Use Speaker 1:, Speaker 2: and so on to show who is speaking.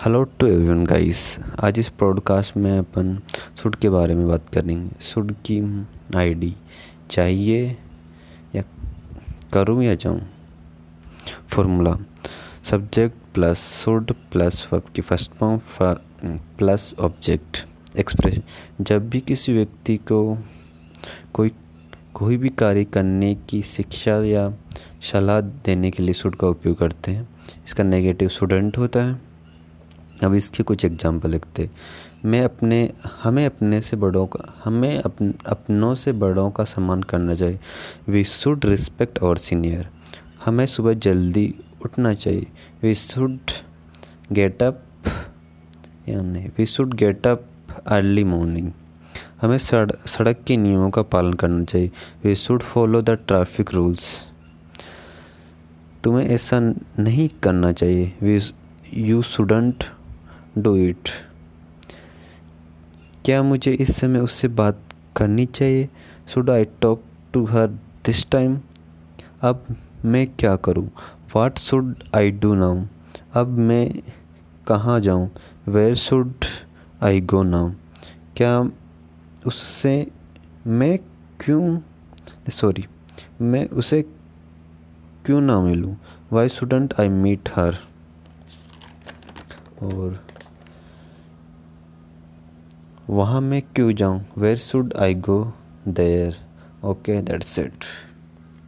Speaker 1: Hello to everyone guys आज इस podcast में अपन सुड के बारे में बात करेंगे। सुड की आईडी चाहिए या करूँ या जाऊँ? Formula subject plus should plus verb की first form plus object express जब भी किसी व्यक्ति को कोई कोई भी कार्य करने की शिक्षा या सलाह देने के लिए सुड का उपयोग करते हैं, इसका नेगेटिव स्टूडेंट होता है। अब इसके कुछ एग्ज़ाम्पल लिखते। मैं अपने, हमें अपने से बड़ों का, हमें अपन अपनों से बड़ों का सम्मान करना चाहिए। We should respect our senior हमें सुबह जल्दी उठना चाहिए। वी शुड गेट अप या नहीं, we should get up early morning हमें सड़क सड़क के नियमों का पालन करना चाहिए। We should follow the traffic rules तुम्हें ऐसा नहीं करना चाहिए। We you shouldn't do it. क्या मुझे इस समय उससे बात करनी चाहिए? Should I talk to her this time अब मैं क्या करूँ? What should I do now अब मैं कहाँ जाऊँ? Where should I go now क्या उससे मैं क्यों सॉरी मैं उसे क्यों ना मिलूँ? Why shouldn't I meet her और वहाँ मैं क्यों जाऊँ? Where should I go there okay that's it